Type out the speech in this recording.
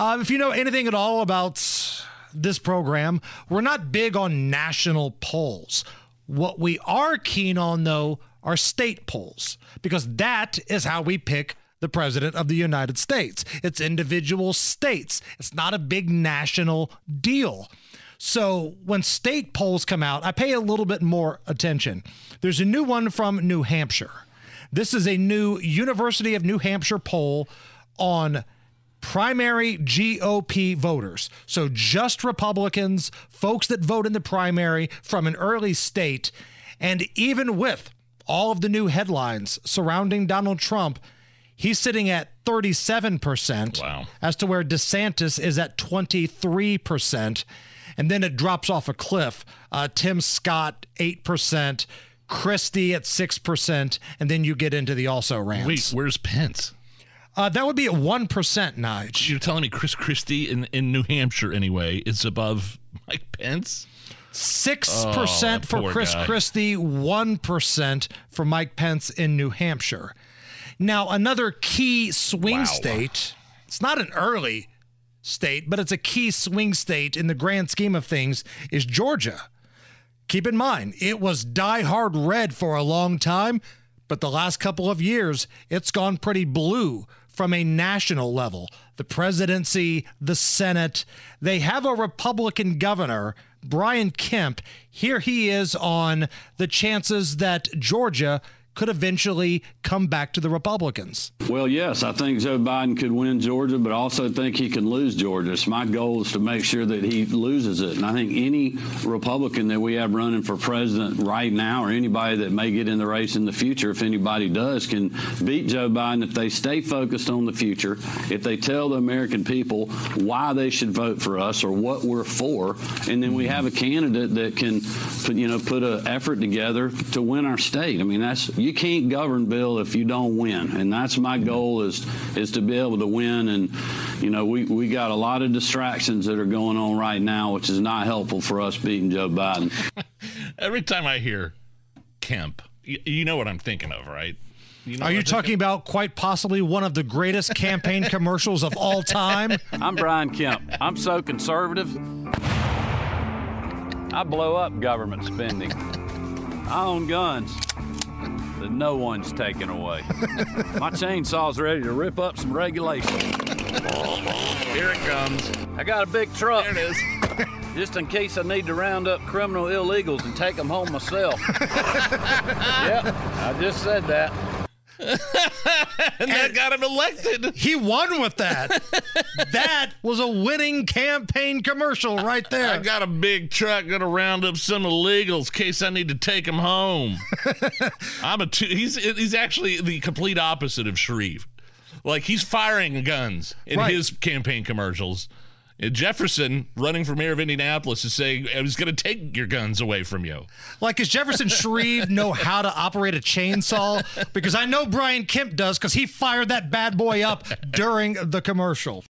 Uh, if you know anything at all about this program, we're not big on national polls. What we are keen on, though, are state polls, because that is how we pick the president of the United States. It's individual states, it's not a big national deal. So when state polls come out, I pay a little bit more attention. There's a new one from New Hampshire. This is a new University of New Hampshire poll on primary GOP voters. So just Republicans, folks that vote in the primary from an early state. And even with all of the new headlines surrounding Donald Trump, he's sitting at 37%. Wow. As to where DeSantis is at 23% and then it drops off a cliff. Uh, Tim Scott, 8%, Christie at 6%, and then you get into the also rants. Wait, where's Pence? Uh, that would be at 1%, Nige. You're telling me Chris Christie in, in New Hampshire, anyway, is above Mike Pence? 6% Oh, for Chris guy. Christie, 1% for Mike Pence in New Hampshire. Now, another key swing Wow. state, it's not an early state, but it's a key swing state in the grand scheme of things, is Georgia. Keep in mind, it was die-hard red for a long time, but the last couple of years, it's gone pretty blue from a national level. The presidency, the Senate, they have a Republican governor, Brian Kemp. Here he is on the chances that Georgia could eventually come back to the Republicans. Well, yes, I think Joe Biden could win Georgia, but I also think he can lose Georgia. So my goal is to make sure that he loses it. And I think any Republican that we have running for president right now, or anybody that may get in the race in the future, if anybody does, can beat Joe Biden if they stay focused on the future, if they tell the American people why they should vote for us or what we're for, and then we have a candidate that can, put, you know, put an effort together to win our state. I mean, that's you can't govern, Bill, if you don't win, and that's my goal is is to be able to win. And you know, we we got a lot of distractions that are going on right now, which is not helpful for us beating Joe Biden. Every time I hear Kemp, you, you know what I'm thinking of, right? You know Are you I'm thinking talking about quite possibly one of the greatest campaign commercials of all time? I'm Brian Kemp. I'm so conservative. I blow up government spending. I own guns that no one's taking away. My chainsaw's ready to rip up some regulations. Here it comes. I got a big truck There it is. just in case I need to round up criminal illegals and take them home myself. yep, I just said that. and that got him elected. He won with that. that was a winning campaign commercial right there. I got a big truck, gonna round up some illegals in case I need to take them home. I'm a two. He's he's actually the complete opposite of Shreve. Like he's firing guns in Right. his campaign commercials. Jefferson, running for mayor of Indianapolis, is saying I was going to take your guns away from you. Like, does Jefferson Shreve know how to operate a chainsaw? Because I know Brian Kemp does because he fired that bad boy up during the commercial.